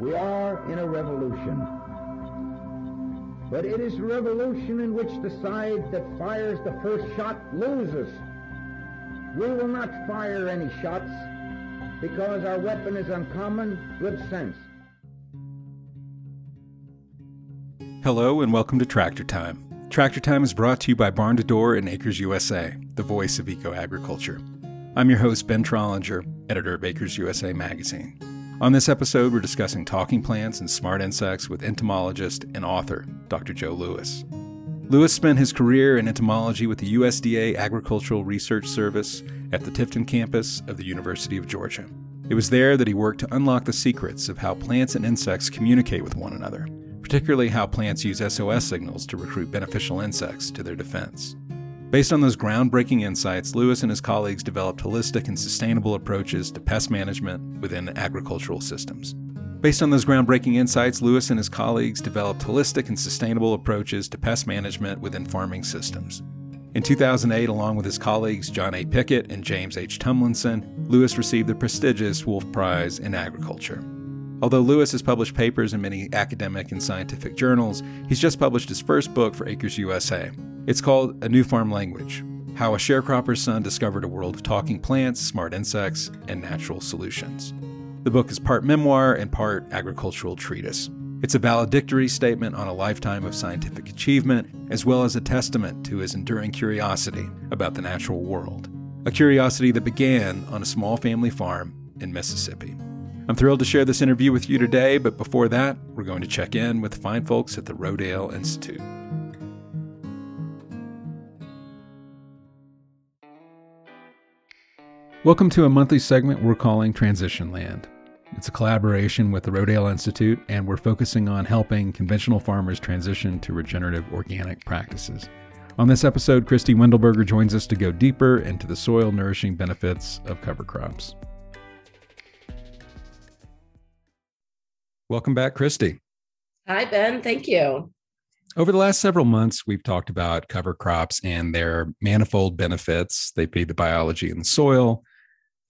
We are in a revolution. But it is a revolution in which the side that fires the first shot loses. We will not fire any shots because our weapon is uncommon good sense. Hello and welcome to Tractor Time. Tractor Time is brought to you by Barn to Door and Acres USA, the voice of eco agriculture. I'm your host, Ben Trollinger, editor of Acres USA magazine. On this episode, we're discussing talking plants and smart insects with entomologist and author Dr. Joe Lewis. Lewis spent his career in entomology with the USDA Agricultural Research Service at the Tifton campus of the University of Georgia. It was there that he worked to unlock the secrets of how plants and insects communicate with one another, particularly how plants use SOS signals to recruit beneficial insects to their defense. Based on those groundbreaking insights, Lewis and his colleagues developed holistic and sustainable approaches to pest management within agricultural systems. Based on those groundbreaking insights, Lewis and his colleagues developed holistic and sustainable approaches to pest management within farming systems. In 2008, along with his colleagues John A. Pickett and James H. Tumlinson, Lewis received the prestigious Wolf Prize in Agriculture. Although Lewis has published papers in many academic and scientific journals, he's just published his first book for Acres USA, it's called A New Farm Language How a Sharecropper's Son Discovered a World of Talking Plants, Smart Insects, and Natural Solutions. The book is part memoir and part agricultural treatise. It's a valedictory statement on a lifetime of scientific achievement, as well as a testament to his enduring curiosity about the natural world. A curiosity that began on a small family farm in Mississippi. I'm thrilled to share this interview with you today, but before that, we're going to check in with the fine folks at the Rodale Institute. Welcome to a monthly segment we're calling Transition Land. It's a collaboration with the Rodale Institute, and we're focusing on helping conventional farmers transition to regenerative organic practices. On this episode, Christy Wendelberger joins us to go deeper into the soil nourishing benefits of cover crops. Welcome back, Christy. Hi, Ben. Thank you. Over the last several months, we've talked about cover crops and their manifold benefits. They feed the biology in the soil,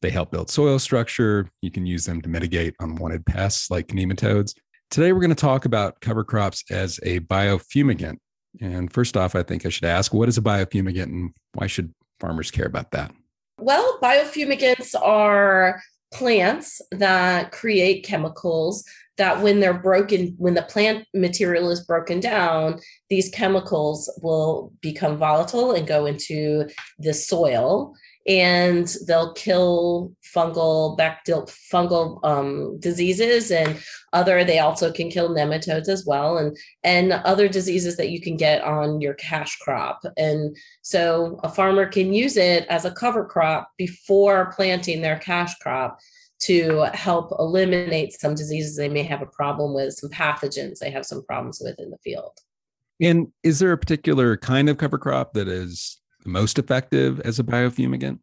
they help build soil structure. You can use them to mitigate unwanted pests like nematodes. Today, we're going to talk about cover crops as a biofumigant. And first off, I think I should ask what is a biofumigant and why should farmers care about that? Well, biofumigants are plants that create chemicals that when they're broken when the plant material is broken down these chemicals will become volatile and go into the soil and they'll kill fungal bacterial fungal um, diseases and other they also can kill nematodes as well and and other diseases that you can get on your cash crop and so a farmer can use it as a cover crop before planting their cash crop to help eliminate some diseases they may have a problem with some pathogens they have some problems with in the field and is there a particular kind of cover crop that is most effective as a biofumigant?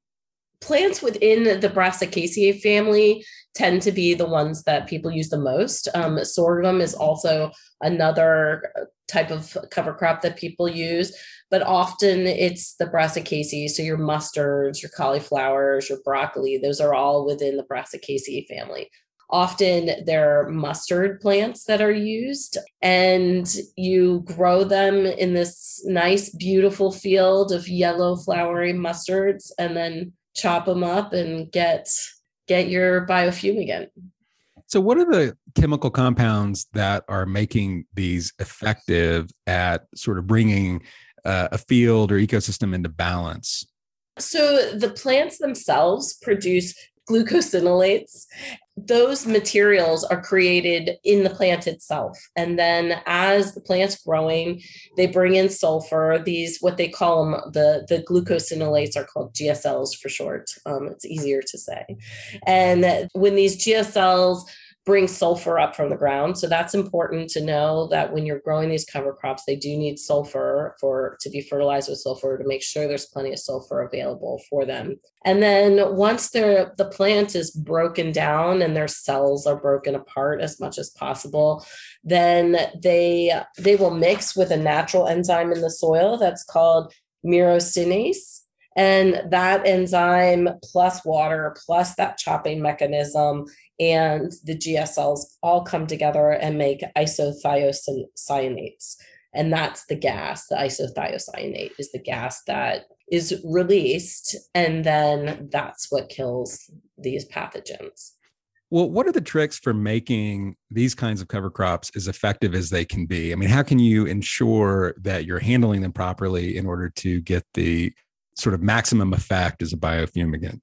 Plants within the Brassicaceae family tend to be the ones that people use the most. Um, sorghum is also another type of cover crop that people use, but often it's the Brassicaceae. So your mustards, your cauliflowers, your broccoli, those are all within the Brassicaceae family. Often they're mustard plants that are used, and you grow them in this nice, beautiful field of yellow flowering mustards, and then chop them up and get get your biofumigant. So, what are the chemical compounds that are making these effective at sort of bringing uh, a field or ecosystem into balance? So, the plants themselves produce glucosinolates. Those materials are created in the plant itself. And then as the plant's growing they bring in sulfur. These what they call them the the glucosinolates are called gsls for short. Um, it's easier to say. And when these gsls bring sulfur up from the ground. So that's important to know that when you're growing these cover crops, they do need sulfur for to be fertilized with sulfur to make sure there's plenty of sulfur available for them. And then once the the plant is broken down and their cells are broken apart as much as possible, then they they will mix with a natural enzyme in the soil that's called myrosinase And that enzyme plus water plus that chopping mechanism and the GSLs all come together and make isothiocyanates. And that's the gas, the isothiocyanate is the gas that is released. And then that's what kills these pathogens. Well, what are the tricks for making these kinds of cover crops as effective as they can be? I mean, how can you ensure that you're handling them properly in order to get the sort of maximum effect as a biofumigant?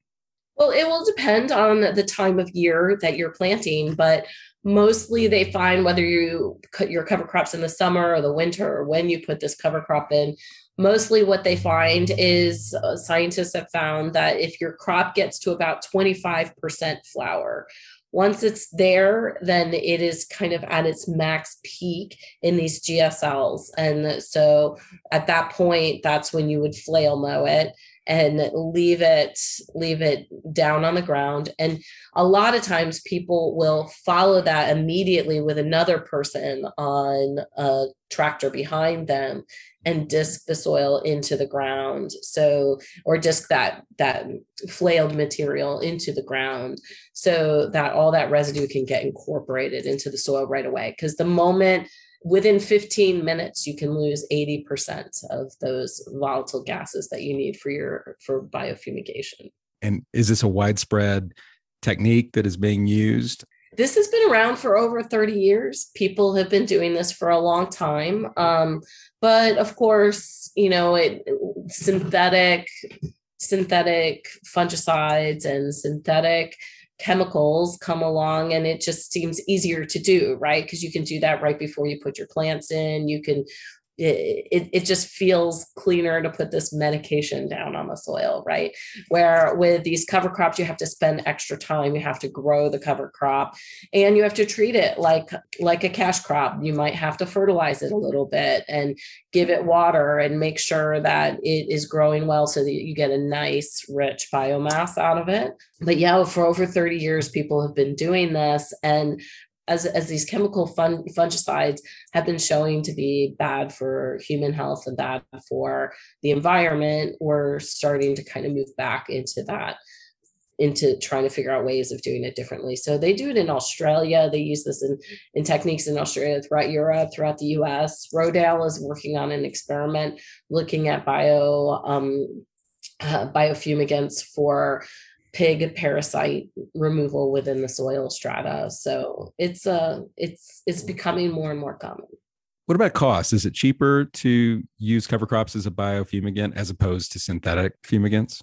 Well, it will depend on the time of year that you're planting, but mostly they find whether you cut your cover crops in the summer or the winter or when you put this cover crop in. Mostly what they find is uh, scientists have found that if your crop gets to about 25% flower once it's there then it is kind of at its max peak in these gsls and so at that point that's when you would flail mow it and leave it leave it down on the ground. And a lot of times people will follow that immediately with another person on a tractor behind them and disc the soil into the ground. So or disc that that flailed material into the ground so that all that residue can get incorporated into the soil right away. Because the moment within 15 minutes you can lose 80% of those volatile gases that you need for your for biofumigation. And is this a widespread technique that is being used? This has been around for over 30 years. People have been doing this for a long time. Um, but of course you know it synthetic synthetic fungicides and synthetic chemicals come along and it just seems easier to do, right? Because you can do that right before you put your plants in. You can it, it, just feels cleaner to put this medication down on the soil, right? Where with these cover crops, you have to spend extra time. You have to grow the cover crop and you have to treat it like like a cash crop. You might have to fertilize it a little bit and give it water and make sure that it is growing well so that you get a nice rich biomass out of it. But yeah, for over 30 years, people have been doing this. And as, as these chemical fun, fungicides have been showing to be bad for human health and bad for the environment, we're starting to kind of move back into that into trying to figure out ways of doing it differently. So they do it in Australia. They use this in, in techniques in Australia, throughout Europe, throughout the US. Rodale is working on an experiment looking at bio um, uh, biofumigants for pig parasite removal within the soil strata. So it's uh it's it's becoming more and more common. What about cost? Is it cheaper to use cover crops as a biofumigant as opposed to synthetic fumigants?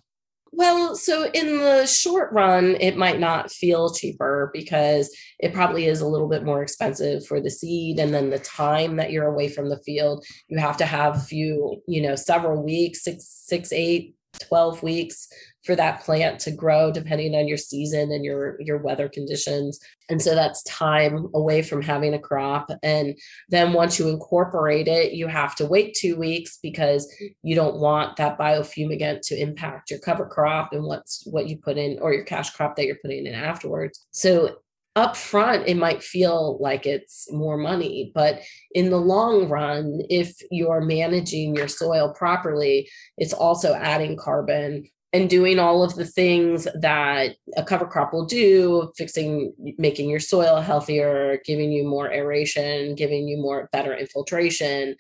Well, so in the short run, it might not feel cheaper because it probably is a little bit more expensive for the seed and then the time that you're away from the field. You have to have a few, you know, several weeks, six, six, eight, 12 weeks for that plant to grow depending on your season and your your weather conditions. And so that's time away from having a crop. And then once you incorporate it you have to wait 2 weeks because you don't want that biofumigant to impact your cover crop and what's what you put in or your cash crop that you're putting in afterwards. So up front it might feel like it's more money but in the long run if you're managing your soil properly it's also adding carbon and doing all of the things that a cover crop will do fixing making your soil healthier giving you more aeration giving you more better infiltration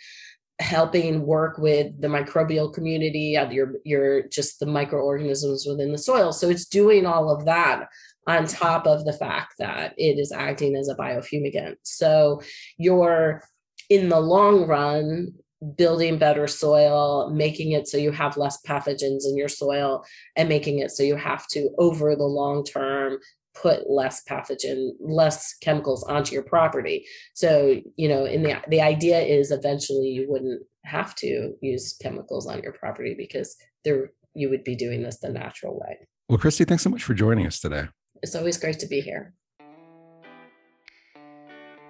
helping work with the microbial community of your your just the microorganisms within the soil. So it's doing all of that on top of the fact that it is acting as a biofumigant so you're in the long run building better soil, making it so you have less pathogens in your soil, and making it so you have to, over the long term, put less pathogen, less chemicals onto your property. So, you know, in the the idea is eventually you wouldn't have to use chemicals on your property because there you would be doing this the natural way. Well, Christy, thanks so much for joining us today. It's always great to be here.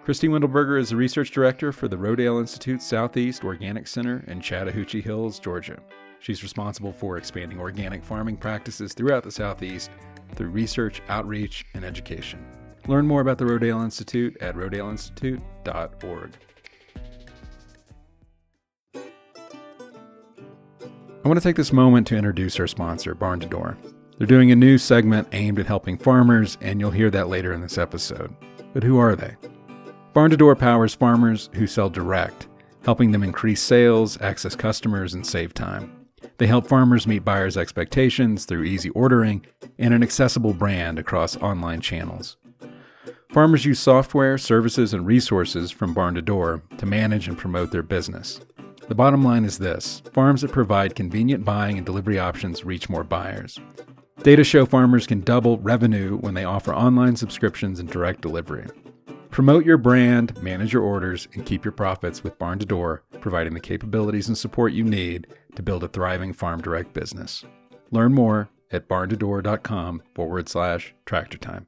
Christy Wendelberger is the research director for the Rodale Institute Southeast Organic Center in Chattahoochee Hills, Georgia. She's responsible for expanding organic farming practices throughout the Southeast through research, outreach, and education. Learn more about the Rodale Institute at rodaleinstitute.org. I want to take this moment to introduce our sponsor, Barn to Door. They're doing a new segment aimed at helping farmers, and you'll hear that later in this episode. But who are they? Barn to Door powers farmers who sell direct, helping them increase sales, access customers, and save time. They help farmers meet buyers' expectations through easy ordering and an accessible brand across online channels. Farmers use software, services, and resources from Barn to Door to manage and promote their business. The bottom line is this farms that provide convenient buying and delivery options reach more buyers. Data show farmers can double revenue when they offer online subscriptions and direct delivery. Promote your brand, manage your orders, and keep your profits with Barn to Door, providing the capabilities and support you need to build a thriving farm direct business. Learn more at barntodoor.com forward slash tractor time.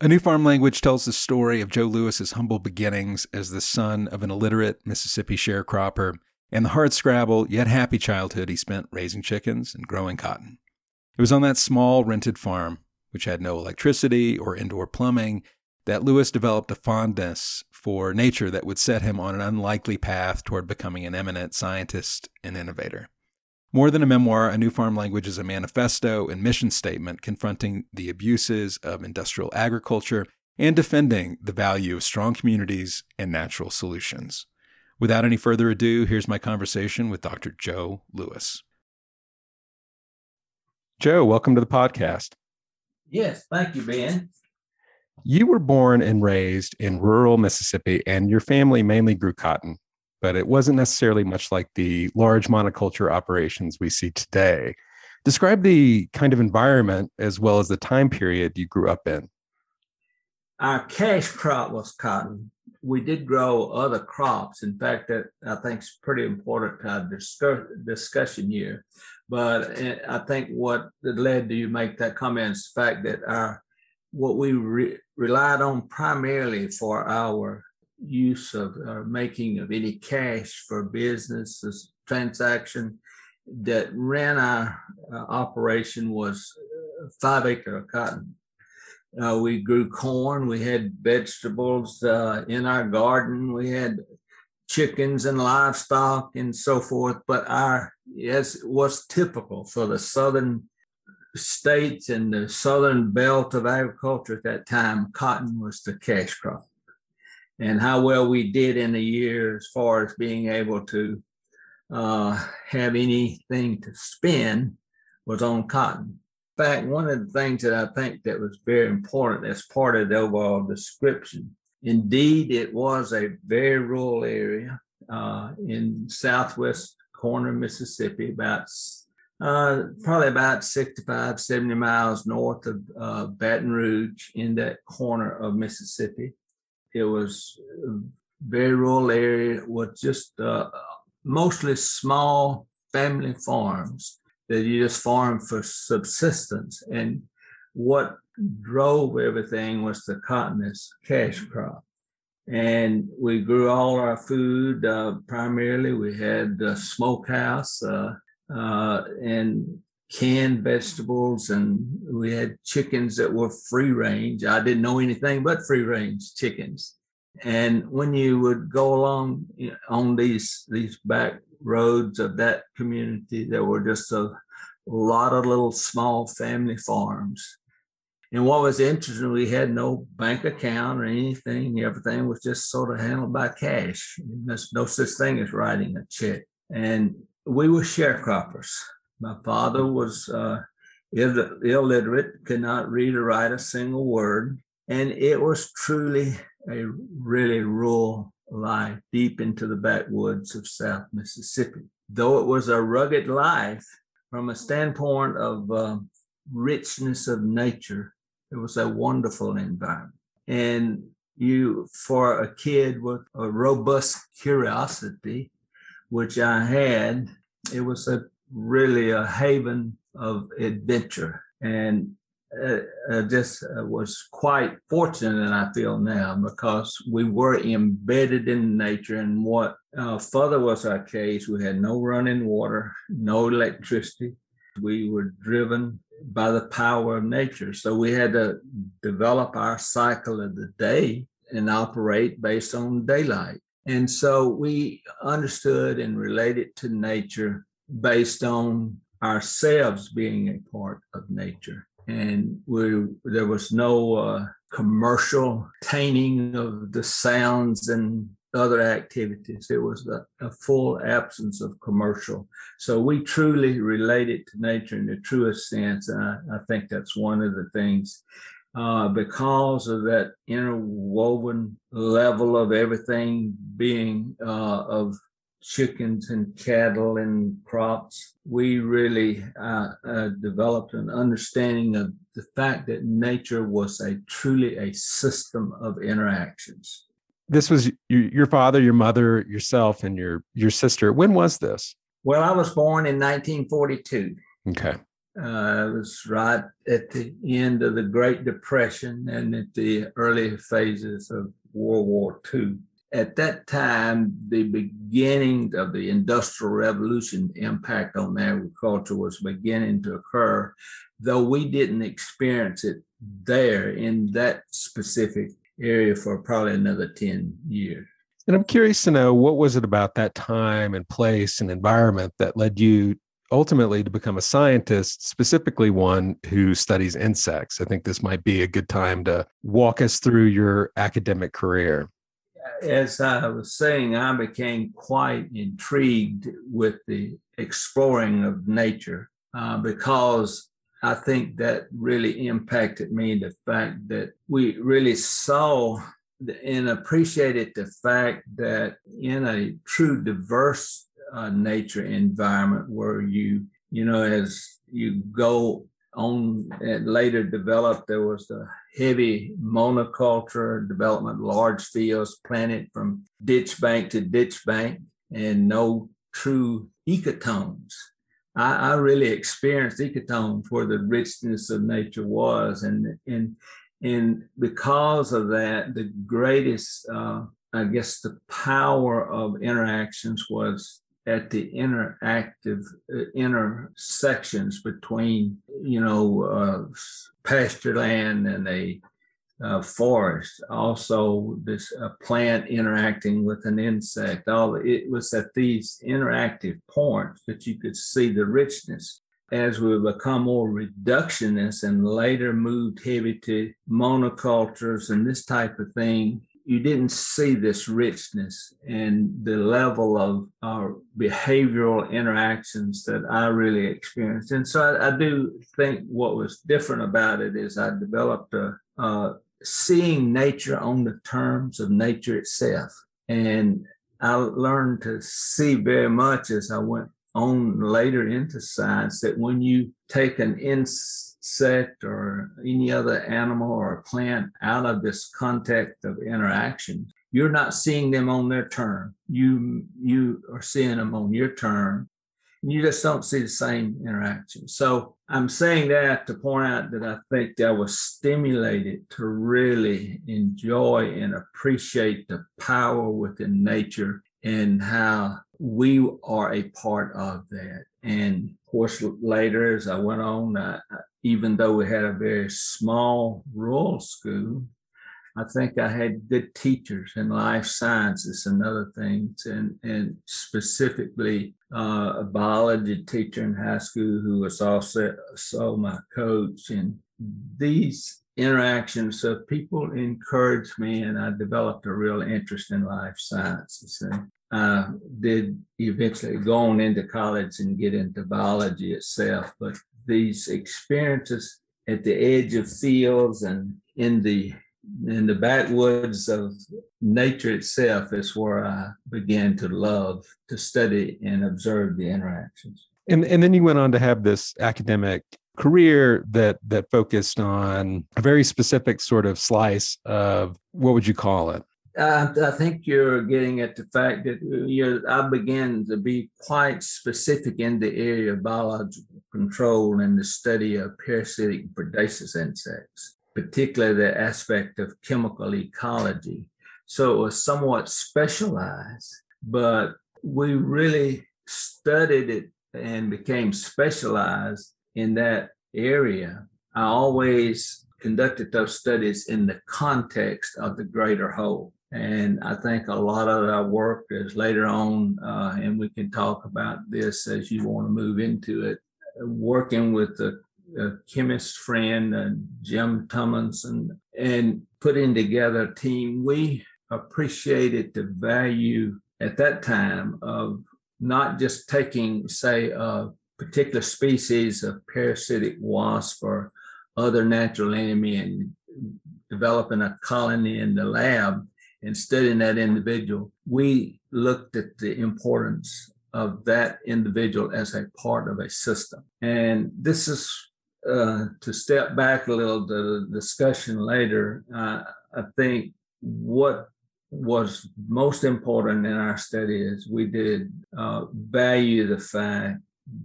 A New Farm Language tells the story of Joe Lewis's humble beginnings as the son of an illiterate Mississippi sharecropper and the hard scrabble yet happy childhood he spent raising chickens and growing cotton. It was on that small rented farm, which had no electricity or indoor plumbing, that Lewis developed a fondness for nature that would set him on an unlikely path toward becoming an eminent scientist and innovator. More than a memoir, A New Farm Language is a manifesto and mission statement confronting the abuses of industrial agriculture and defending the value of strong communities and natural solutions. Without any further ado, here's my conversation with Dr. Joe Lewis. Joe, welcome to the podcast. Yes, thank you, Ben. You were born and raised in rural Mississippi, and your family mainly grew cotton, but it wasn't necessarily much like the large monoculture operations we see today. Describe the kind of environment as well as the time period you grew up in. Our cash crop was cotton we did grow other crops. In fact, that I think is pretty important to our discuss, discussion here. But eh, I think what led to you make that comment is the fact that our what we re- relied on primarily for our use of uh, making of any cash for business transaction that ran our uh, operation was uh, five acre of cotton uh, we grew corn. We had vegetables uh, in our garden. We had chickens and livestock and so forth. But our yes was typical for the southern states and the southern belt of agriculture at that time. Cotton was the cash crop, and how well we did in a year as far as being able to uh, have anything to spend was on cotton fact, one of the things that I think that was very important as part of the overall description, indeed, it was a very rural area uh, in southwest corner of Mississippi, about uh, probably about 65, 70 miles north of uh, Baton Rouge in that corner of Mississippi. It was a very rural area with just uh, mostly small family farms that you just farm for subsistence. And what drove everything was the cotton as cash crop. And we grew all our food uh, primarily. We had a smokehouse uh, uh, and canned vegetables, and we had chickens that were free range. I didn't know anything but free range chickens. And when you would go along on these these back roads of that community. There were just a lot of little small family farms. And what was interesting, we had no bank account or anything. Everything was just sort of handled by cash. There's no such thing as writing a check. And we were sharecroppers. My father was uh, Ill- illiterate, could not read or write a single word. And it was truly a really rural life deep into the backwoods of South Mississippi. Though it was a rugged life, from a standpoint of uh, richness of nature, it was a wonderful environment. And you, for a kid with a robust curiosity, which I had, it was a really a haven of adventure. And uh, uh, just uh, was quite fortunate, I feel now because we were embedded in nature. And what uh, further was our case, we had no running water, no electricity. We were driven by the power of nature. So we had to develop our cycle of the day and operate based on daylight. And so we understood and related to nature based on ourselves being a part of nature. And we, there was no uh, commercial tainting of the sounds and other activities. It was a, a, full absence of commercial. So we truly related to nature in the truest sense. And I, I think that's one of the things uh, because of that interwoven level of everything being uh, of chickens and cattle and crops, we really uh, uh, developed an understanding of the fact that nature was a truly a system of interactions. This was your your father, your mother, yourself, and your your sister. When was this? Well, I was born in 1942. Okay. Uh, it was right at the end of the Great Depression and at the early phases of World War II. At that time, the beginning of the Industrial Revolution impact on agriculture was beginning to occur, though we didn't experience it there in that specific area for probably another 10 years. And I'm curious to know what was it about that time and place and environment that led you ultimately to become a scientist, specifically one who studies insects. I think this might be a good time to walk us through your academic career. As I was saying, I became quite intrigued with the exploring of nature uh, because I think that really impacted me the fact that we really saw and appreciated the fact that in a true diverse uh, nature environment where you, you know, as you go on and later developed, there was the heavy monoculture development, large fields planted from ditch bank to ditch bank, and no true ecotones. I, I really experienced ecotones where the richness of nature was, and and and because of that, the greatest, uh, I guess, the power of interactions was at the interactive uh, intersections between you know uh, pasture land and a uh, forest. Also this uh, plant interacting with an insect. All it was at these interactive points that you could see the richness. As we become more reductionist and later moved heavy to monocultures and this type of thing you didn't see this richness and the level of uh, behavioral interactions that I really experienced. And so I, I, do think what was different about it is I developed a, seeing nature on the terms of nature itself. And I learned to see very much as I went on later into science that when you take an insect insect or any other animal or plant out of this context of interaction, you're not seeing them on their term. You you are seeing them on your term. You just don't see the same interaction. So I'm saying that to point out that I think I was stimulated to really enjoy and appreciate the power within nature and how we are a part of that. And course, later as I went on, even though we had a very small rural school, I think I had good teachers in life sciences and other things, and, and specifically uh, a biology teacher in high school who was also, my coach. And these interactions, so people encouraged me, and I developed a real interest in life sciences. And I did eventually go on into college and get into biology itself, but these experiences at the edge of fields and in the in the backwoods of nature itself is where I began to love to study and observe the interactions. And and then you went on to have this academic career that that focused on a very specific sort of slice of what would you call it? I, think you're getting at the fact that uh, you I began to be quite specific in the area of biological control and the study of parasitic and predaceous insects, particularly the aspect of chemical ecology. So it was somewhat specialized, but we really studied it and became specialized in that area. I always conducted those studies in the context of the greater whole. And I think a lot of our work is later on, uh, and we can talk about this as you want to move into it, working with the a chemist friend, uh, Jim Tumlinson, and putting together a team. We appreciated the value at that time of not just taking, say, a particular species of parasitic wasp or other natural enemy and developing a colony in the lab and studying that individual. We looked at the importance of that individual as a part of a system. And this is uh, to step back a little to the discussion later. Uh, I think what was most important in our study is we did uh, value the fact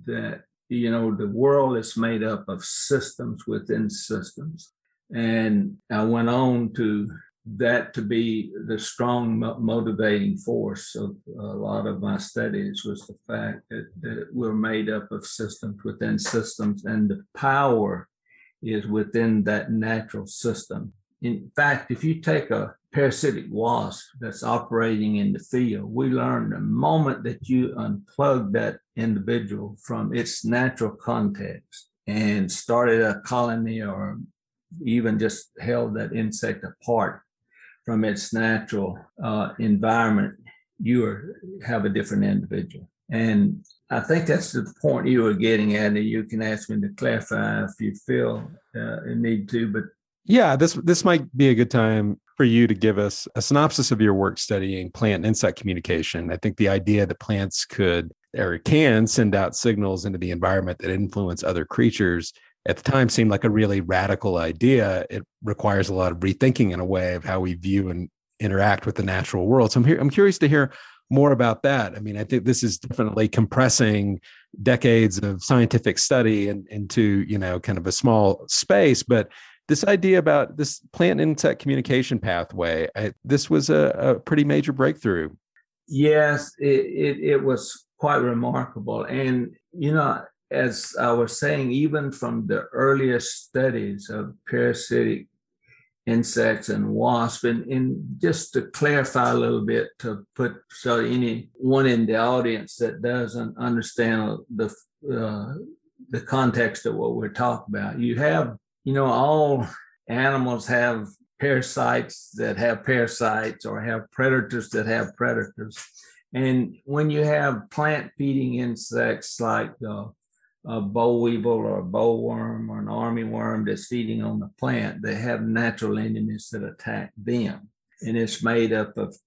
that you know the world is made up of systems within systems and i went on to that to be the strong motivating force of a lot of my studies was the fact that, that we're made up of systems within systems and the power is within that natural system. In fact if you take a parasitic wasp that's operating in the field, we learn the moment that you unplug that individual from its natural context and started a colony or even just held that insect apart from its natural uh, environment, you are, have a different individual. And I think that's the point you were getting at. And you can ask me to clarify if you feel uh, need to. But yeah, this this might be a good time for you to give us a synopsis of your work studying plant and insect communication. I think the idea that plants could or can send out signals into the environment that influence other creatures at the time seemed like a really radical idea. It requires a lot of rethinking in a way of how we view and interact with the natural world. So I'm here, I'm curious to hear more about that. I mean, I think this is definitely compressing decades of scientific study and, into, you know, kind of a small space, but this idea about this plant insect communication pathway, I, this was a, a, pretty major breakthrough. Yes, it, it, it was quite remarkable. And, you know, as I was saying, even from the earliest studies of parasitic insects and wasps, and, and just to clarify a little bit, to put so anyone in the audience that doesn't understand the uh, the context of what we're talking about, you have you know, all animals have parasites that have parasites or have predators that have predators. And when you have plant feeding insects like uh, a boll weevil or a bollworm or an army worm that's feeding on the plant, they have natural enemies that attack them. And it's made up of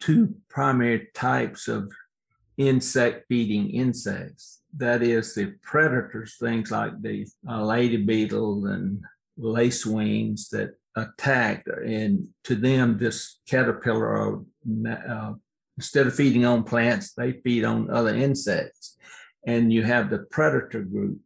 two primary types of insect feeding insects. That is the predators, things like the uh, lady beetle and lacewings that attack. And to them, this caterpillar, uh, instead of feeding on plants, they feed on other insects. And you have the predator group.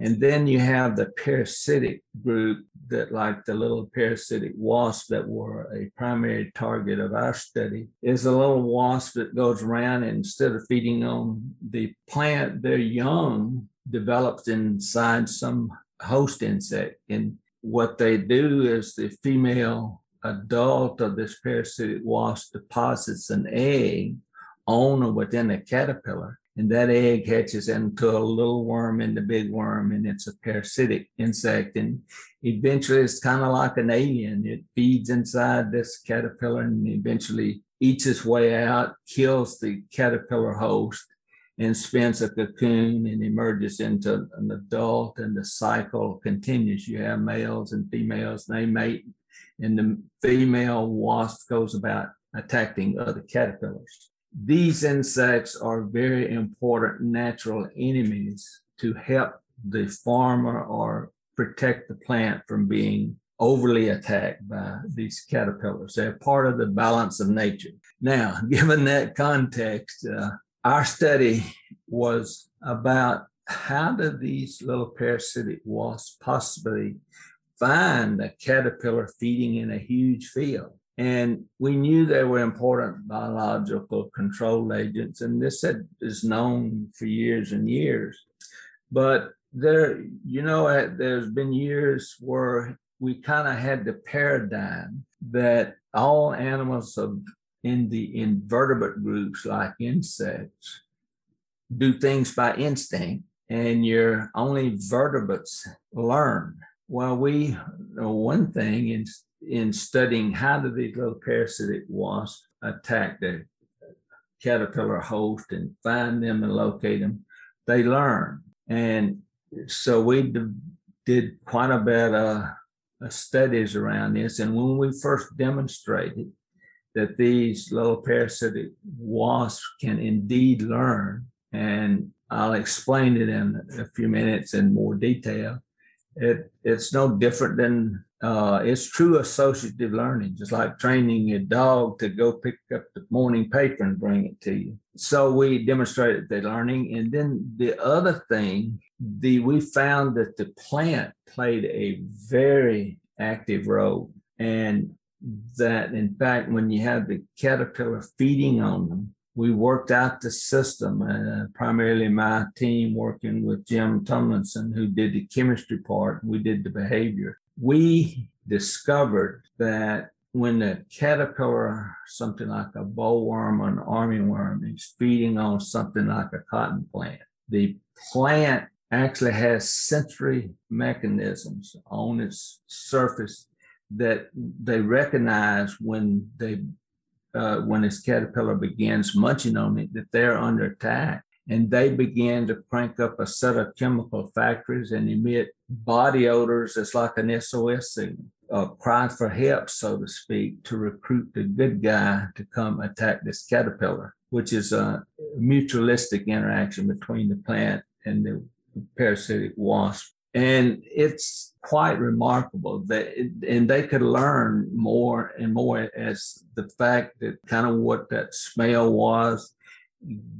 And then you have the parasitic group that, like the little parasitic wasp that were a primary target of our study, is a little wasp that goes around and instead of feeding on the plant, their young develops inside some host insect. And what they do is the female adult of this parasitic wasp deposits an egg on or within a caterpillar. And that egg hatches into a little worm in the big worm, and it's a parasitic insect. And eventually, it's kind of like an alien. It feeds inside this caterpillar and eventually eats its way out, kills the caterpillar host, and spins a cocoon and emerges into an adult, and the cycle continues. You have males and females, they mate, and the female wasp goes about attacking other caterpillars. These insects are very important natural enemies to help the farmer or protect the plant from being overly attacked by these caterpillars. They're part of the balance of nature. Now, given that context, uh, our study was about how do these little parasitic wasps possibly find a caterpillar feeding in a huge field? And we knew they were important biological control agents, and this had, is known for years and years. But there, you know, eh, there's been years where we kind of had the paradigm that all animals of, in the invertebrate groups, like insects, do things by instinct, and your only vertebrates learn. Well, we know one thing in in studying how do these little parasitic wasps attack the caterpillar host and find them and locate them, they learn. And so we did quite a bit of studies around this. And when we first demonstrated that these little parasitic wasps can indeed learn, and I'll explain it in a few minutes in more detail. It, it's no different than uh, it's true associative learning, just like training a dog to go pick up the morning paper and bring it to you. So we demonstrated the learning. And then the other thing, the we found that the plant played a very active role. And that in fact, when you have the caterpillar feeding on them, we worked out the system, uh, primarily my team working with Jim Tumlinson, who did the chemistry part. We did the behavior we discovered that when the caterpillar, something like a bollworm or an armyworm, is feeding on something like a cotton plant, the plant actually has sensory mechanisms on its surface that they recognize when they uh, when this caterpillar begins munching on it that they're under attack and they began to crank up a set of chemical factories and emit body odors It's like an SOS signal, a cry for help, so to speak, to recruit the good guy to come attack this caterpillar, which is a mutualistic interaction between the plant and the parasitic wasp. And it's quite remarkable that, it, and they could learn more and more as the fact that kind of what that smell was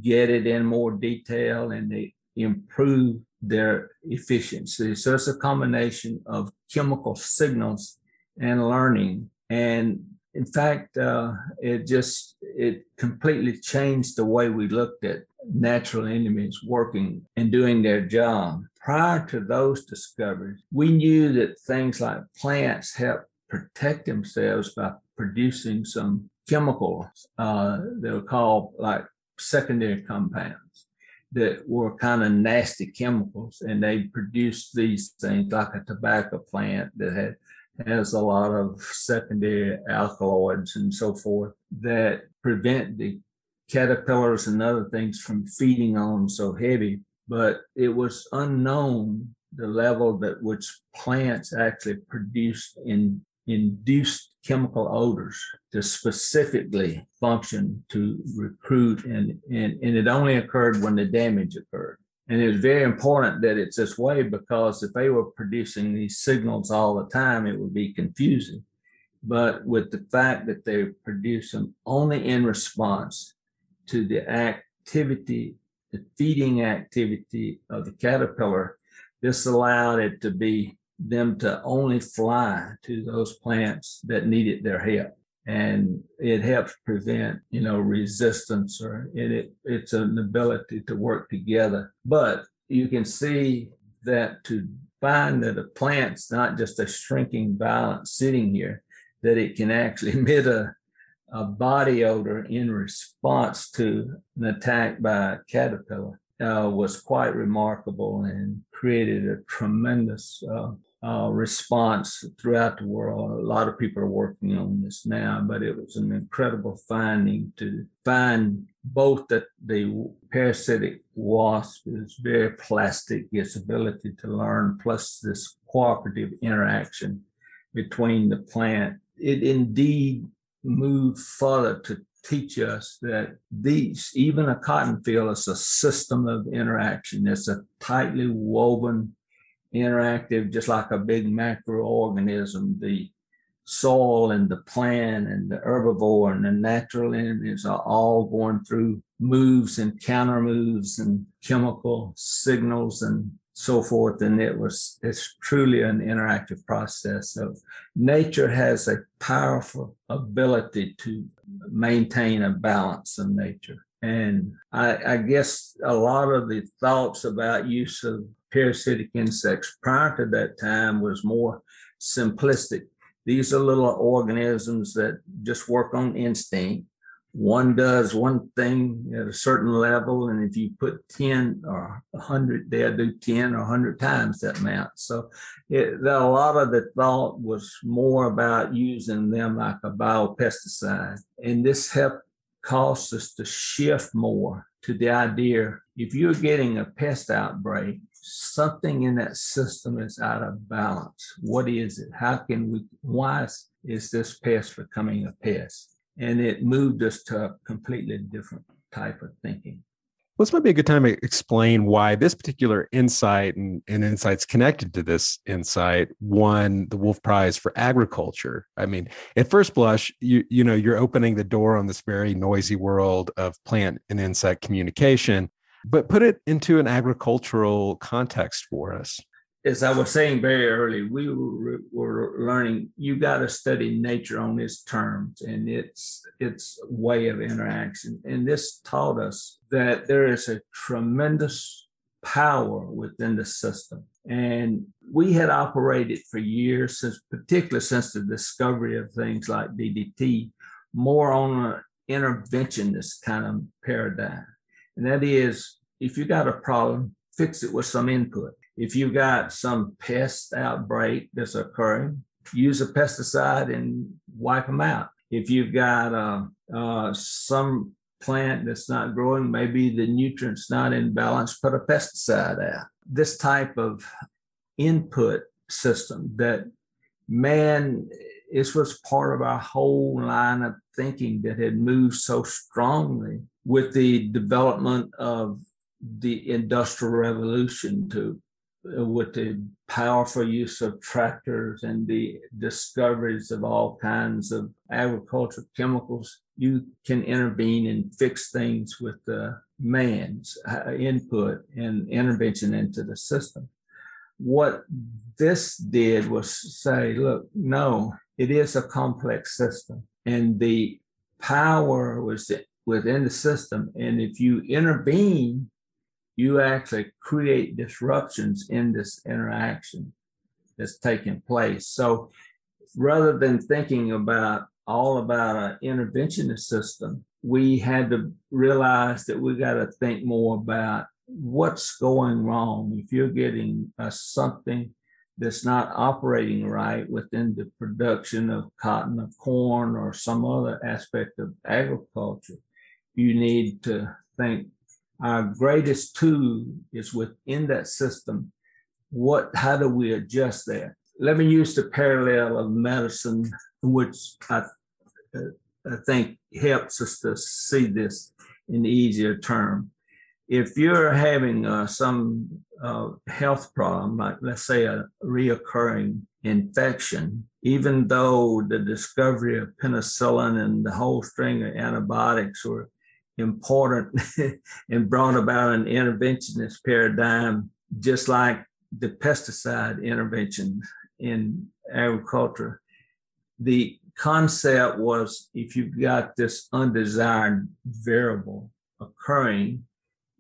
get it in more detail and they improve their efficiency. So it's a combination of chemical signals and learning. And in fact, uh, it just it completely changed the way we looked at natural enemies working and doing their job. Prior to those discoveries, we knew that things like plants help protect themselves by producing some chemicals uh, that are called like secondary compounds that were kind of nasty chemicals and they produced these things like a tobacco plant that had has a lot of secondary alkaloids and so forth that prevent the caterpillars and other things from feeding on so heavy but it was unknown the level that which plants actually produced in induced chemical odors to specifically function to recruit and, and, and it only occurred when the damage occurred. And it was very important that it's this way because if they were producing these signals all the time, it would be confusing. But with the fact that they produce them only in response to the activity, the feeding activity of the caterpillar, this allowed it to be them to only fly to those plants that needed their help. And it helps prevent you know resistance or it, it, it's an ability to work together. But you can see that to find that a plant's not just a shrinking violet sitting here that it can actually emit a, a body odor in response to an attack by a caterpillar uh, was quite remarkable and created a tremendous uh, uh, response throughout the world. A lot of people are working on this now, but it was an incredible finding to find both that the parasitic wasp is very plastic, its ability to learn, plus this cooperative interaction between the plant. It indeed moved further to teach us that these, even a cotton field, is a system of interaction. It's a tightly woven interactive, just like a big macroorganism. The soil and the plant and the herbivore and the natural enemies are all going through moves and counter moves and chemical signals and so forth. And it was, it's truly an interactive process. So nature has a powerful ability to maintain a balance of nature. And I, I guess a lot of the thoughts about use of parasitic insects prior to that time was more simplistic. these are little organisms that just work on instinct. One does one thing at a certain level, and if you put 10 or 100, they'll do 10 or 100 times that amount. So it, a lot of the thought was more about using them like a biopesticide. And this helped cause us to shift more to the idea if you're getting a pest outbreak, something in that system is out of balance. What is it? How can we, why is this pest becoming a pest? And it moved us to a completely different type of thinking. Well, this might be a good time to explain why this particular insight and, and, insights connected to this insight won the Wolf Prize for agriculture. I mean, at first blush, you you know you're opening the door on this very noisy world of plant and insect communication, but put it into an agricultural context for us. As I was saying very early, we were, were learning you got to study nature on its terms and its its way of interaction. And this taught us that there is a tremendous power within the system. And we had operated for years, since particularly since the discovery of things like DDT, more on an interventionist kind of paradigm. And that is, if you got a problem, fix it with some input. If you got some pest outbreak that's occurring, use a pesticide and wipe them out. If you've got uh, uh, some plant that's not growing, maybe the nutrients not in balance, put a pesticide out. This type of input system that man this was part of our whole line of thinking that had moved so strongly with the development of the industrial revolution to uh, with the powerful use of tractors and the discoveries of all kinds of agricultural chemicals, you can intervene and fix things with the man's uh, input and intervention into the system. What this did was say, look, no, it is a complex system, and the power was within the system. And if you intervene you actually create disruptions in this interaction that's taking place. So rather than thinking about all about an interventionist system, we had to realize that we got to think more about what's going wrong. If you're getting uh, something that's not operating right within the production of cotton, of corn, or some other aspect of agriculture, you need to think our greatest tool is within that system. What, how do we adjust that? Let me use the parallel of medicine, which I, I think helps us to see this in easier term. If you're having uh, some uh, health problem, like let's say a reoccurring infection, even though the discovery of penicillin and the whole string of antibiotics were important and brought about an interventionist paradigm, just like the pesticide intervention in agriculture. The concept was if you've got this undesired variable occurring,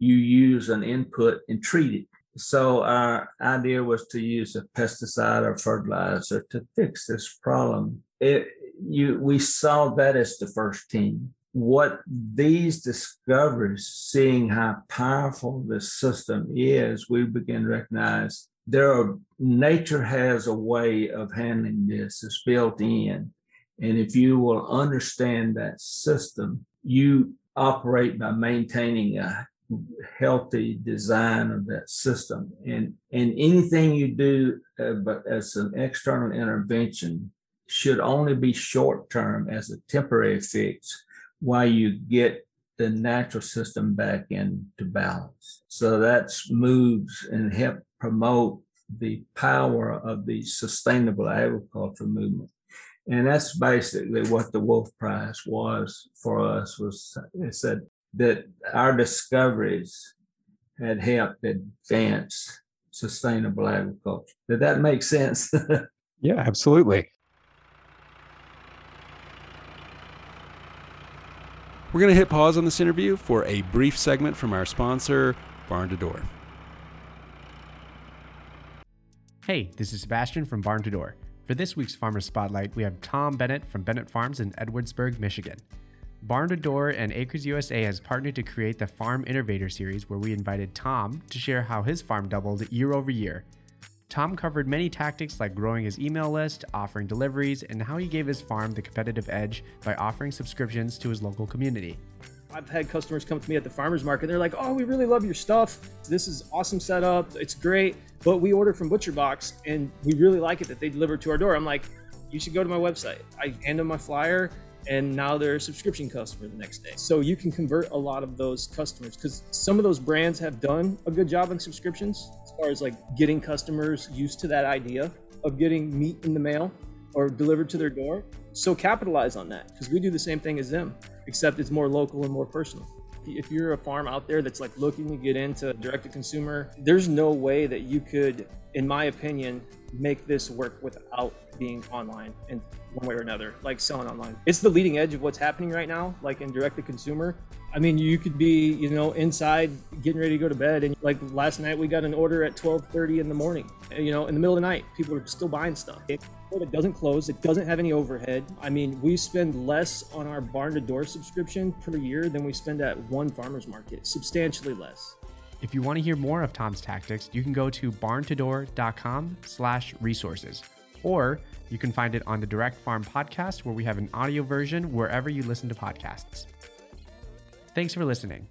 you use an input and treat it. So our idea was to use a pesticide or fertilizer to fix this problem. It, you, we saw that as the first team what these discoveries, seeing how powerful this system is, we begin to recognize there are nature has a way of handling this. It's built in. And if you will understand that system, you operate by maintaining a healthy design of that system. And and anything you do uh, but as an external intervention should only be short term as a temporary fix while you get the natural system back into balance. So that's moves and help promote the power of the sustainable agriculture movement. And that's basically what the Wolf Prize was for us was it said that our discoveries had helped advance sustainable agriculture. Did that make sense? yeah, absolutely. We're going to hit pause on this interview for a brief segment from our sponsor, Barn to Door. Hey, this is Sebastian from Barn to Door. For this week's Farmer Spotlight, we have Tom Bennett from Bennett Farms in Edwardsburg, Michigan. Barn to Door and Acres USA has partnered to create the Farm Innovator series where we invited Tom to share how his farm doubled year over year. Tom covered many tactics like growing his email list, offering deliveries, and how he gave his farm the competitive edge by offering subscriptions to his local community. I've had customers come to me at the farmers market. They're like, "Oh, we really love your stuff. This is awesome setup. It's great, but we order from Butcher Box, and we really like it that they deliver to our door." I'm like, "You should go to my website." I hand them my flyer, and now they're a subscription customer the next day. So you can convert a lot of those customers because some of those brands have done a good job on subscriptions as far as like getting customers used to that idea of getting meat in the mail or delivered to their door. So capitalize on that because we do the same thing as them, except it's more local and more personal. If you're a farm out there that's like looking to get into direct to consumer, there's no way that you could, in my opinion, make this work without being online in one way or another, like selling online. It's the leading edge of what's happening right now, like in direct to consumer. I mean, you could be, you know, inside getting ready to go to bed, and like last night we got an order at 12:30 in the morning. You know, in the middle of the night, people are still buying stuff. It, it doesn't close. It doesn't have any overhead. I mean, we spend less on our barn to door subscription per year than we spend at one farmer's market, substantially less. If you want to hear more of Tom's tactics, you can go to barntodoor.com slash resources. Or you can find it on the Direct Farm podcast, where we have an audio version wherever you listen to podcasts. Thanks for listening.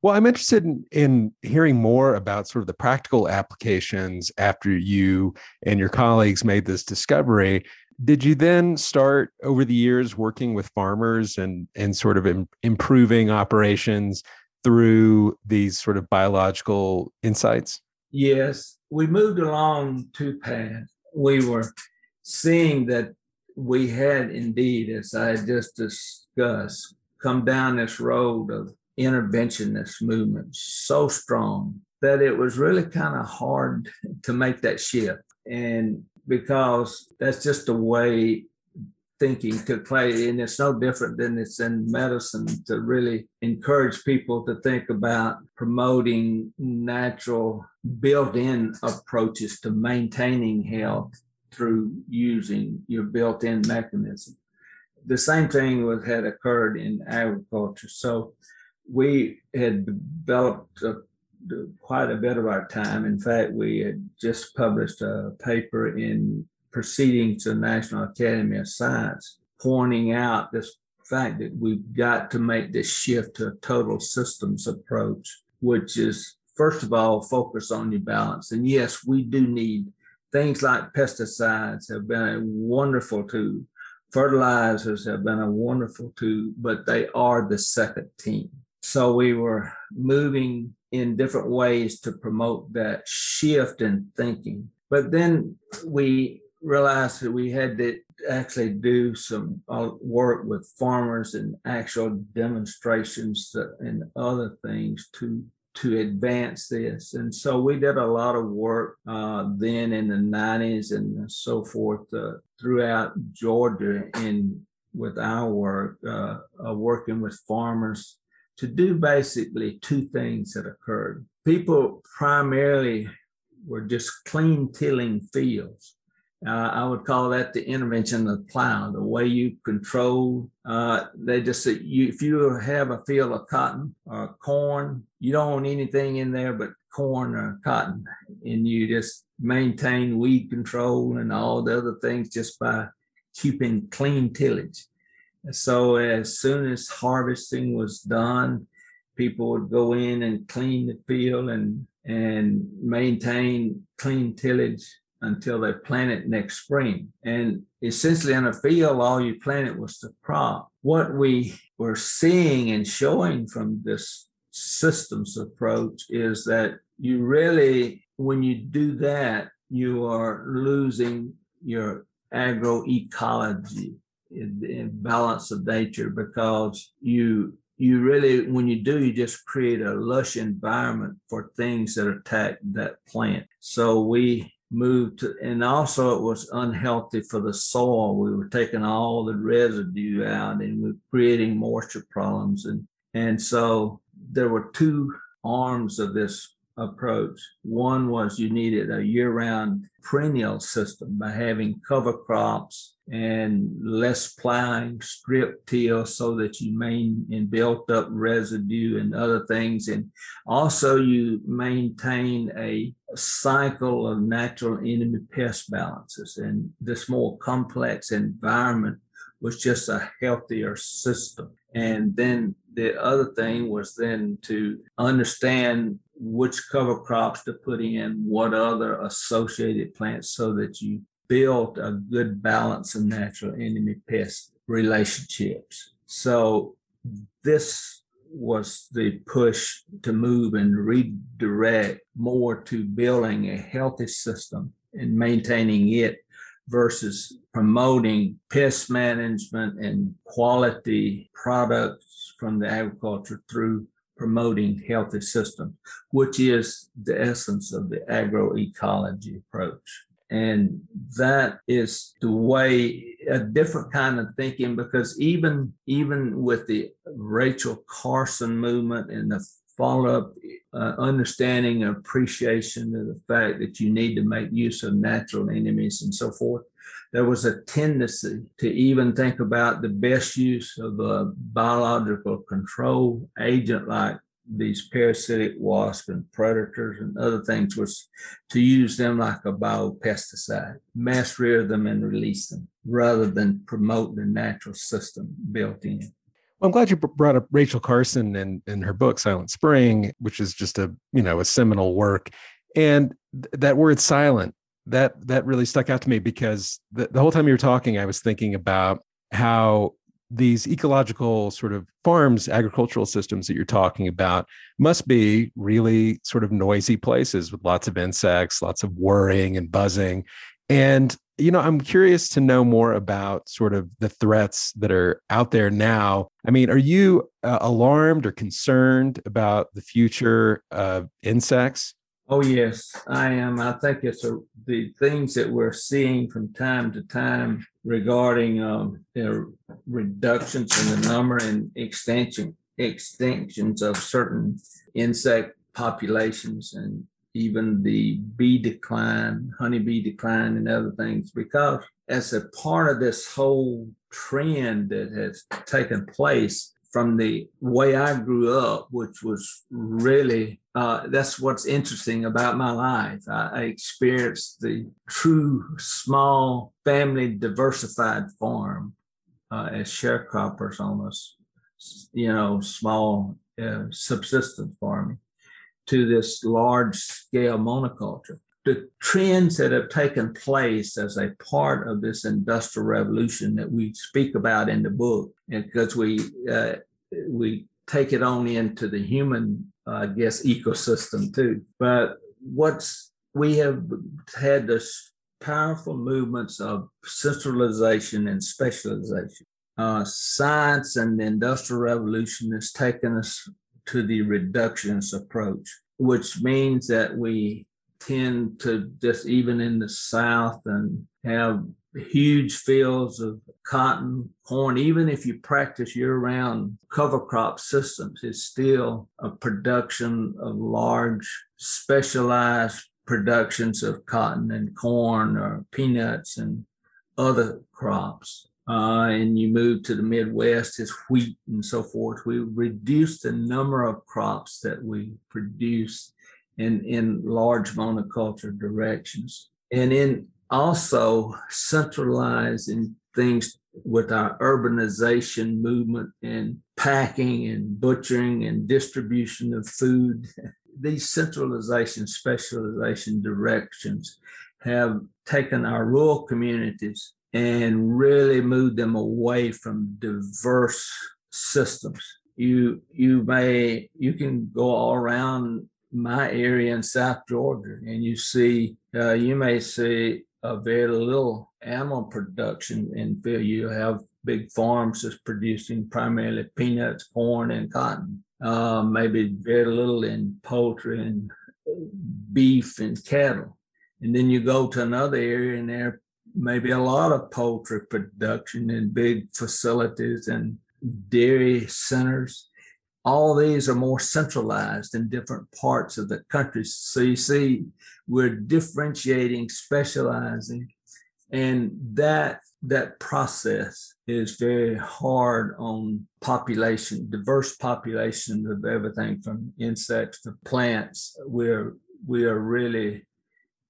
Well, I'm interested in, in, hearing more about sort of the practical applications after you and your colleagues made this discovery. Did you then start over the years working with farmers and and sort of Im- improving operations through these sort of biological insights? Yes, we moved along two paths. We were seeing that we had indeed, as I just discussed, come down this road of interventionist movement so strong that it was really kind of hard to make that shift. And because that's just the way thinking took play. and it's no different than it's in medicine to really encourage people to think about promoting natural built-in approaches to maintaining health through using your built-in mechanism. The same thing was had occurred in agriculture. So we had developed a, quite a bit of our time. In fact, we had just published a paper in Proceedings of the National Academy of Science pointing out this fact that we've got to make this shift to a total systems approach, which is, first of all, focus on your balance. And yes, we do need things like pesticides have been a wonderful tool. Fertilizers have been a wonderful tool, but they are the second team. So we were moving in different ways to promote that shift in thinking. But then we realized that we had to actually do some uh, work with farmers and actual demonstrations and other things to to advance this. And so we did a lot of work uh, then in the 90s and so forth uh, throughout Georgia in with our work, uh, uh working with farmers to do basically two things that occurred. People primarily were just clean tilling fields. Uh, I would call that the intervention of the plow, the way you control. Uh, they just you, if you have a field of cotton or corn, you don't want anything in there but corn or cotton, and you just maintain weed control and all the other things just by keeping clean tillage. So as soon as harvesting was done, people would go in and clean the field and and maintain clean tillage until they plant it next spring. And essentially in a field, all you planted was the crop. What we were seeing and showing from this systems approach is that you really, when you do that, you are losing your agroecology in balance of nature because you you really when you do you just create a lush environment for things that attack that plant so we moved to and also it was unhealthy for the soil. We were taking all the residue out and we were creating moisture problems and and so there were two arms of this approach. One was you needed a year round perennial system by having cover crops and less plowing, strip till so that you main and built up residue and other things. And also you maintain a cycle of natural enemy pest balances. And this more complex environment was just a healthier system. And then the other thing was then to understand which cover crops to put in, what other associated plants, so that you built a good balance of natural enemy pest relationships. So this was the push to move and redirect more to building a healthy system and maintaining it versus promoting pest management and quality products from the agriculture through promoting healthy systems, which is the essence of the agroecology approach. And that is the way a different kind of thinking because even even with the Rachel Carson movement and the follow-up uh, understanding and appreciation of the fact that you need to make use of natural enemies and so forth there was a tendency to even think about the best use of a biological control agent like these parasitic wasps and predators and other things was to use them like a biopesticide, mass rear them and release them rather than promote the natural system built in. Well, I'm glad you brought up Rachel Carson and, in her book Silent Spring, which is just a you know a seminal work. And th- that word silent that that really stuck out to me because the, the whole time you were talking, I was thinking about how these ecological sort of farms, agricultural systems that you're talking about must be really sort of noisy places with lots of insects, lots of whirring and buzzing. And, you know, I'm curious to know more about sort of the threats that are out there now. I mean, are you uh, alarmed or concerned about the future of insects? Oh yes, I am. I think it's a, the things that we're seeing from time to time regarding um, reductions in the number and extension extinctions of certain insect populations and even the bee decline, honeybee decline, and other things, because as a part of this whole trend that has taken place, from the way I grew up, which was really uh, that's what's interesting about my life. I, I, experienced the true small family diversified farm uh, as sharecroppers, almost, you know, small uh, subsistence farming, to this large scale monoculture. The trends that have taken place as a part of this industrial revolution that we speak about in the book, because we uh, we take it on into the human, uh, I guess, ecosystem too. But what's we have had this powerful movements of centralization and specialization. Uh, science and the industrial revolution has taken us to the reductionist approach, which means that we tend to just even in the South and have huge fields of cotton, corn, even if you practice year round cover crop systems, it's still a production of large specialized productions of cotton and corn or peanuts and other crops. Uh, and you move to the Midwest, it's wheat and so forth. We reduce the number of crops that we produce in, in large monoculture directions. And in also centralizing things with our urbanization movement and packing and butchering and distribution of food. These centralization, specialization directions have taken our rural communities and really move them away from diverse systems. You you may you can go all around my area in South Georgia and you see uh, you may see a very little animal production in Phil. You have big farms just producing primarily peanuts, corn, and cotton. Uh, maybe very little in poultry and beef and cattle. And then you go to another area and there may be a lot of poultry production in big facilities and dairy centers. all these are more centralized in different parts of the country. So you see, we're differentiating, specializing, and that that process is very hard on population, diverse populations of everything from insects to plants. We're we are really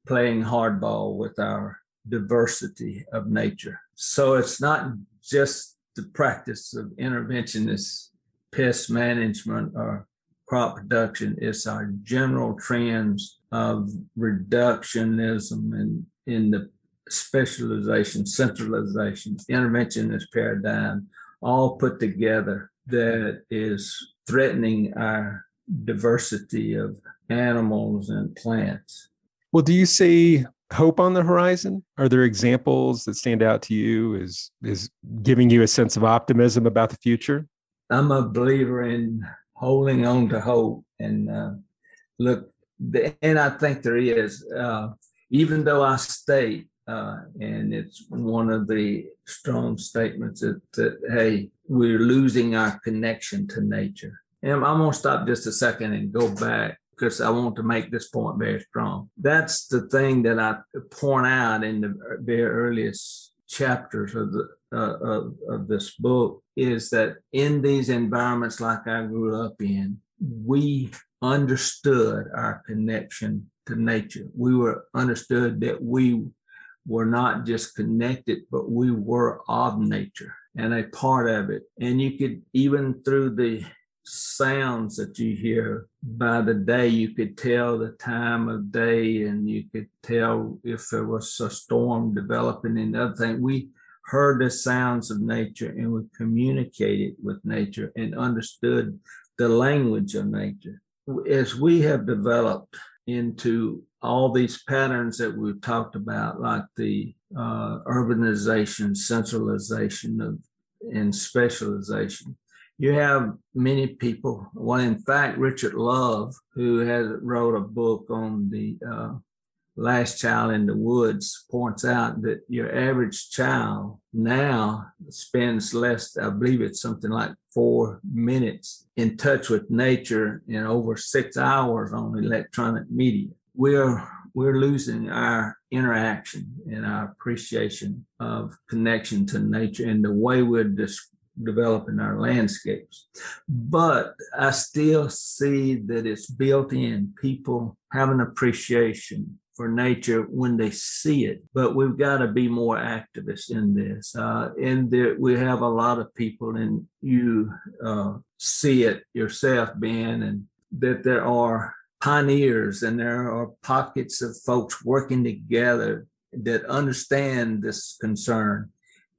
playing hardball with our diversity of nature. So it's not just the practice of interventionist pest management or crop production, it's our general trends of reductionism and in the specialization, centralization, interventionist paradigm, all put together that is threatening our diversity of animals and plants. Well, do you see hope on the horizon? Are there examples that stand out to you as is giving you a sense of optimism about the future? I'm a believer in holding on to hope and uh, look, and I think there is. Uh, even though I state, uh, and it's one of the strong statements that, that hey, we're losing our connection to nature. And I'm to stop just a second and go back because I want to make this point very strong. That's the thing that I point out in the very earliest chapters of the uh, of, of this book is that in these environments like I grew up in, we understood our connection to nature. We were understood that we were not just connected, but we were of nature and a part of it. And you could even through the sounds that you hear by the day. You could tell the time of day and you could tell if there was a storm developing and other thing. We heard the sounds of nature and we communicated with nature and understood the language of nature. As we have developed into all these patterns that we've talked about like the uh, urbanization centralization of and specialization you have many people. Well, in fact, Richard Louv, who has wrote a book on the uh, last child in the woods, points out that your average child now spends less, I believe it's something like four minutes in touch with nature and over six hours on electronic media. We're we're losing our interaction and our appreciation of connection to nature and the way we're dis- developing our landscapes. But I still see that it's built in. People have an appreciation for nature when they see it, but we've got to be more activists in this. Uh, and there, we have a lot of people, and you uh, see it yourself, Ben, and that there are pioneers and there are pockets of folks working together that understand this concern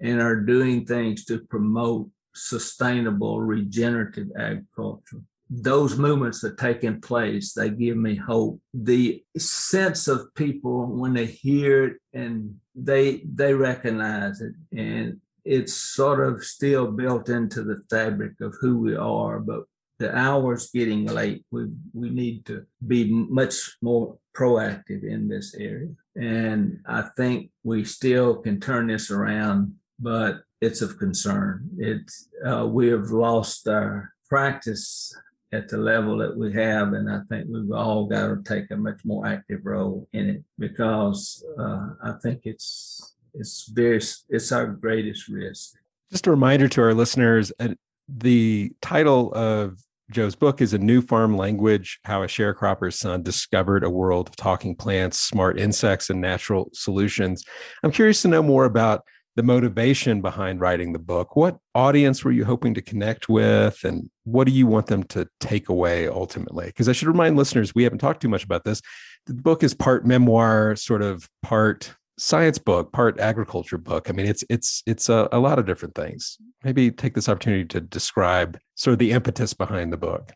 and are doing things to promote sustainable regenerative agriculture. Those movements are taking place they give me hope. The sense of people when they hear it and they they recognize it and it's sort of still built into the fabric of who we are but the hour's getting late. We we need to be much more proactive in this area. And i think we still can turn this around but it's of concern. It's uh, we have lost our practice at the level that we have, and I think we've all got to take a much more active role in it because uh, I think it's it's very it's our greatest risk. Just a reminder to our listeners: uh, the title of Joe's book is A New Farm Language How a Sharecropper's Son Discovered a World of Talking Plants, Smart Insects, and Natural Solutions. I'm curious to know more about the motivation behind writing the book. What audience were you hoping to connect with, and what do you want them to take away ultimately? Because I should remind listeners, we haven't talked too much about this. The book is part memoir, sort of part science book, part agriculture book. I mean, it's it's it's a, a lot of different things. Maybe take this opportunity to describe sort of the impetus behind the book.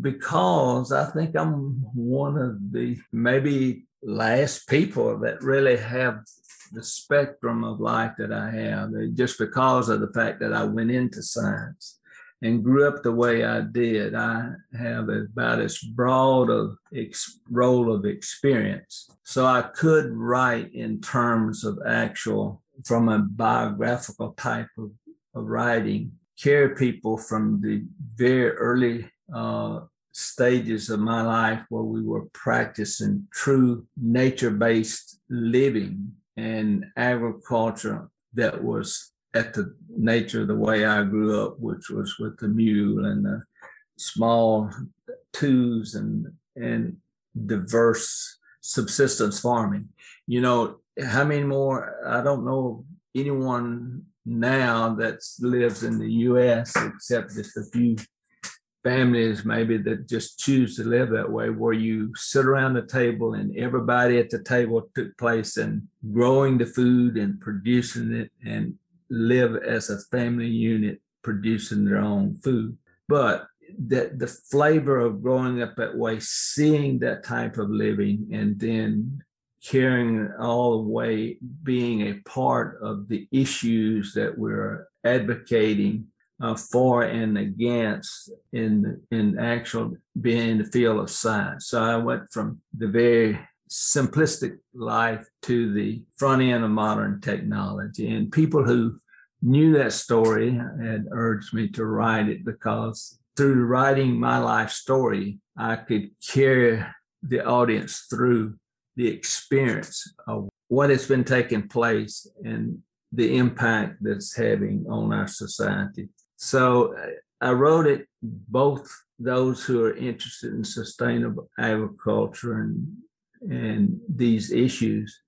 Because I think I'm one of the maybe last people that really have the spectrum of life that I have, just because of the fact that I went into science and grew up the way I did, I have about as broad a ex- role of experience. So I could write in terms of actual, from a biographical type of, of writing, carry people from the very early uh, stages of my life where we were practicing true nature based living and agriculture that was at the nature of the way I grew up, which was with the mule and the small twos and and diverse subsistence farming. You know, how many more? I don't know anyone now that lives in the U.S. except just a few families maybe that just choose to live that way where you sit around the table and everybody at the table took place in growing the food and producing it and live as a family unit producing their own food. But that the flavor of growing up that way seeing that type of living and then carrying all the way being a part of the issues that we're advocating uh, for and against in in actual being in the field of science. So I went from the very simplistic life to the front end of modern technology, and people who knew that story had urged me to write it because through writing my life story, I could carry the audience through the experience of what has been taking place and the impact that's having on our society. So I wrote it both those who are interested in sustainable agriculture and and these issues,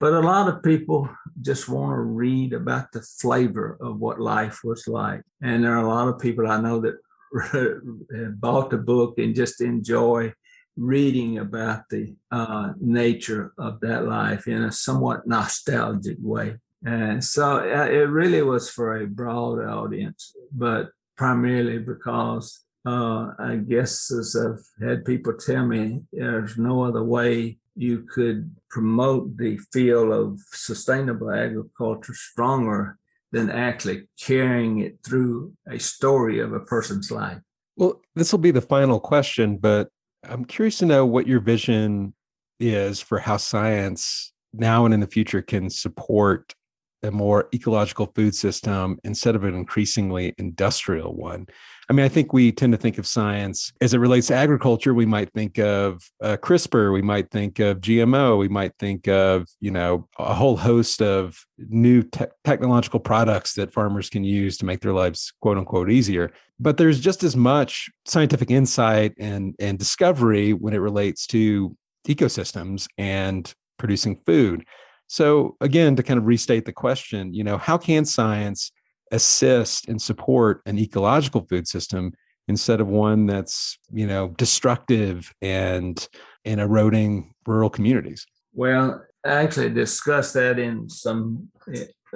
but a lot of people just want to read about the flavor of what life was like. And there are a lot of people I know that bought the book and just enjoy reading about the uh, nature of that life in a somewhat nostalgic way. And so it really was for a broad audience, but primarily because uh, I guess as I've had people tell me, there's no other way you could promote the field of sustainable agriculture stronger than actually carrying it through a story of a person's life. Well, this will be the final question, but I'm curious to know what your vision is for how science now and in the future can support a more ecological food system instead of an increasingly industrial one. I mean, I think we tend to think of science as it relates to agriculture. We might think of uh, CRISPR, we might think of GMO, we might think of you know a whole host of new te- technological products that farmers can use to make their lives quote unquote easier. But there's just as much scientific insight and and discovery when it relates to ecosystems and producing food. So again, to kind of restate the question, you know, how can science assist and support an ecological food system instead of one that's, you know, destructive and and eroding rural communities? Well, I actually discuss that in some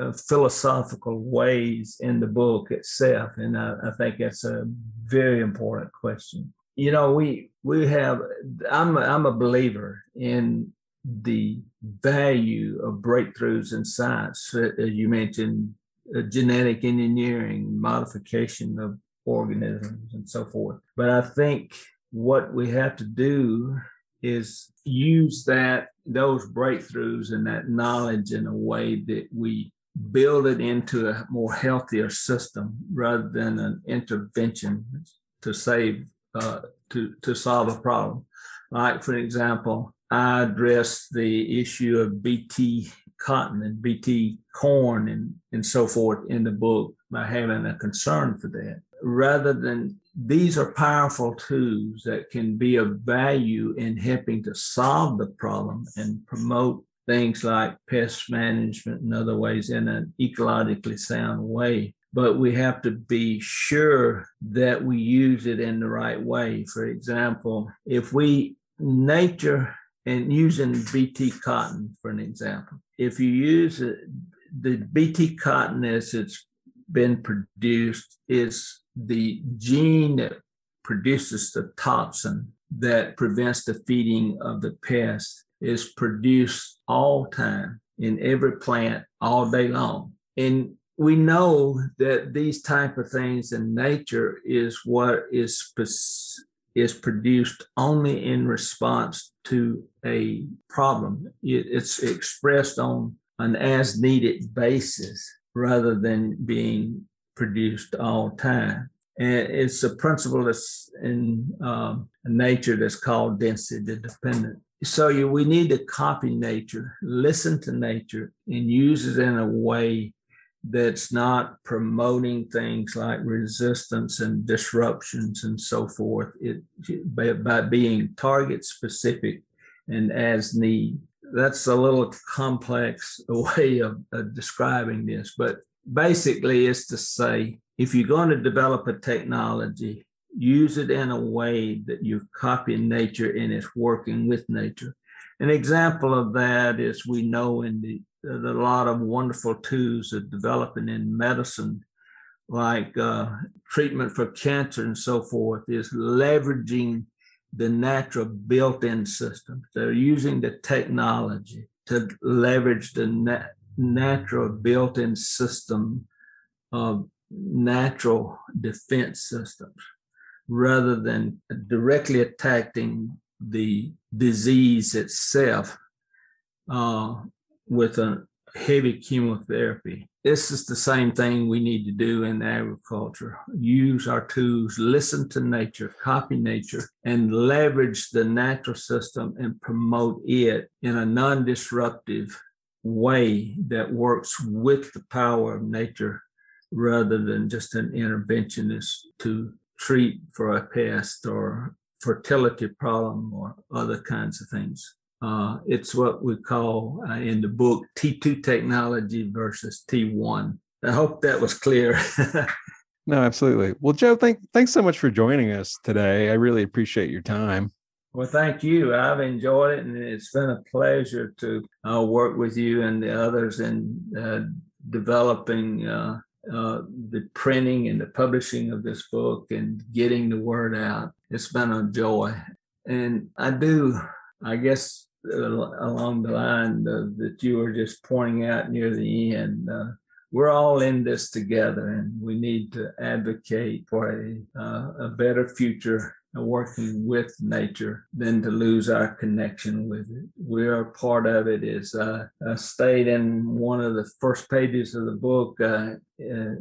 uh, philosophical ways in the book itself, and I, I think that's a very important question. You know, we we have. I'm I'm a believer in the value of breakthroughs in science, as you mentioned, uh, genetic engineering, modification of organisms, and so forth. But I think what we have to do is use that those breakthroughs and that knowledge in a way that we build it into a more healthier system rather than an intervention to save uh, to to solve a problem. Like for example, I addressed the issue of BT cotton and BT corn and, and so forth in the book by having a concern for that. Rather than these are powerful tools that can be of value in helping to solve the problem and promote things like pest management and other ways in an ecologically sound way. But we have to be sure that we use it in the right way. For example, if we nature and using BT cotton for an example, if you use it, the BT cotton as it's been produced is the gene that produces the toxin that prevents the feeding of the pest is produced all time in every plant all day long. And we know that these type of things in nature is what is is produced only in response to a problem. it's expressed on an as needed basis rather than being produced all time. And it's a principle that's in um, nature that's called density dependent. So you, we need to copy nature, listen to nature, and use it in a way that's not promoting things like resistance and disruptions and so forth. It by, by being target specific and as need. That's a little complex way of, of describing this, but basically it's to say if you're going to develop a technology, use it in a way that you're copying nature and it's working with nature. An example of that is we know in the that a lot of wonderful tools that are developing in medicine, like uh, treatment for cancer and so forth, is leveraging the natural built-in system. They're using the technology to leverage the na- natural built-in system of natural defense systems rather than directly attacking the disease itself uh, with a heavy chemotherapy. This is the same thing we need to do in agriculture. Use our tools, listen to nature, copy nature, and leverage the natural system and promote it in a non disruptive way that works with the power of nature rather than just an interventionist to treat for a pest or fertility problem or other kinds of things. Uh, it's what we call uh, in the book T2 technology versus T1. I hope that was clear. no, absolutely. Well, Joe, thank, thanks so much for joining us today. I really appreciate your time. Well, thank you. I've enjoyed it, and it's been a pleasure to uh, work with you and the others in uh, developing uh, uh, the printing and the publishing of this book and getting the word out. It's been a joy. And I do, I guess, along the line of, that you were just pointing out near the end, uh, we're all in this together and we need to advocate for a, uh, a better future working with nature than to lose our connection with it. We are part of it. Is uh, I stayed in one of the first pages of the book, uh, uh,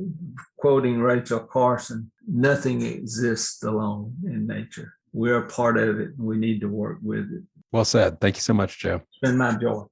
quoting Rachel Carson, nothing exists alone in nature. We're part of it. And We need to work with it. Well said. Thank you so much, Joe. It's been my joy.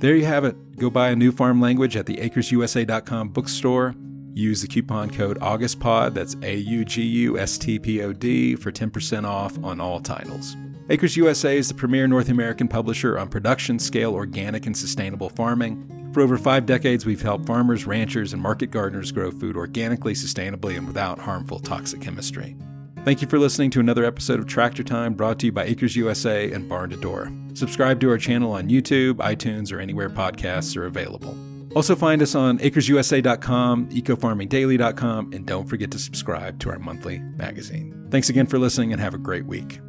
There you have it. Go buy a new farm language at the acresusa.com bookstore Use the coupon code AUGUSTPOD, that's A U G U S T P O D, for 10% off on all titles. Acres USA is the premier North American publisher on production scale organic and sustainable farming. For over five decades, we've helped farmers, ranchers, and market gardeners grow food organically, sustainably, and without harmful toxic chemistry. Thank you for listening to another episode of Tractor Time brought to you by Acres USA and Barn to Door. Subscribe to our channel on YouTube, iTunes, or anywhere podcasts are available. Also, find us on acresusa.com, ecofarmingdaily.com, and don't forget to subscribe to our monthly magazine. Thanks again for listening and have a great week.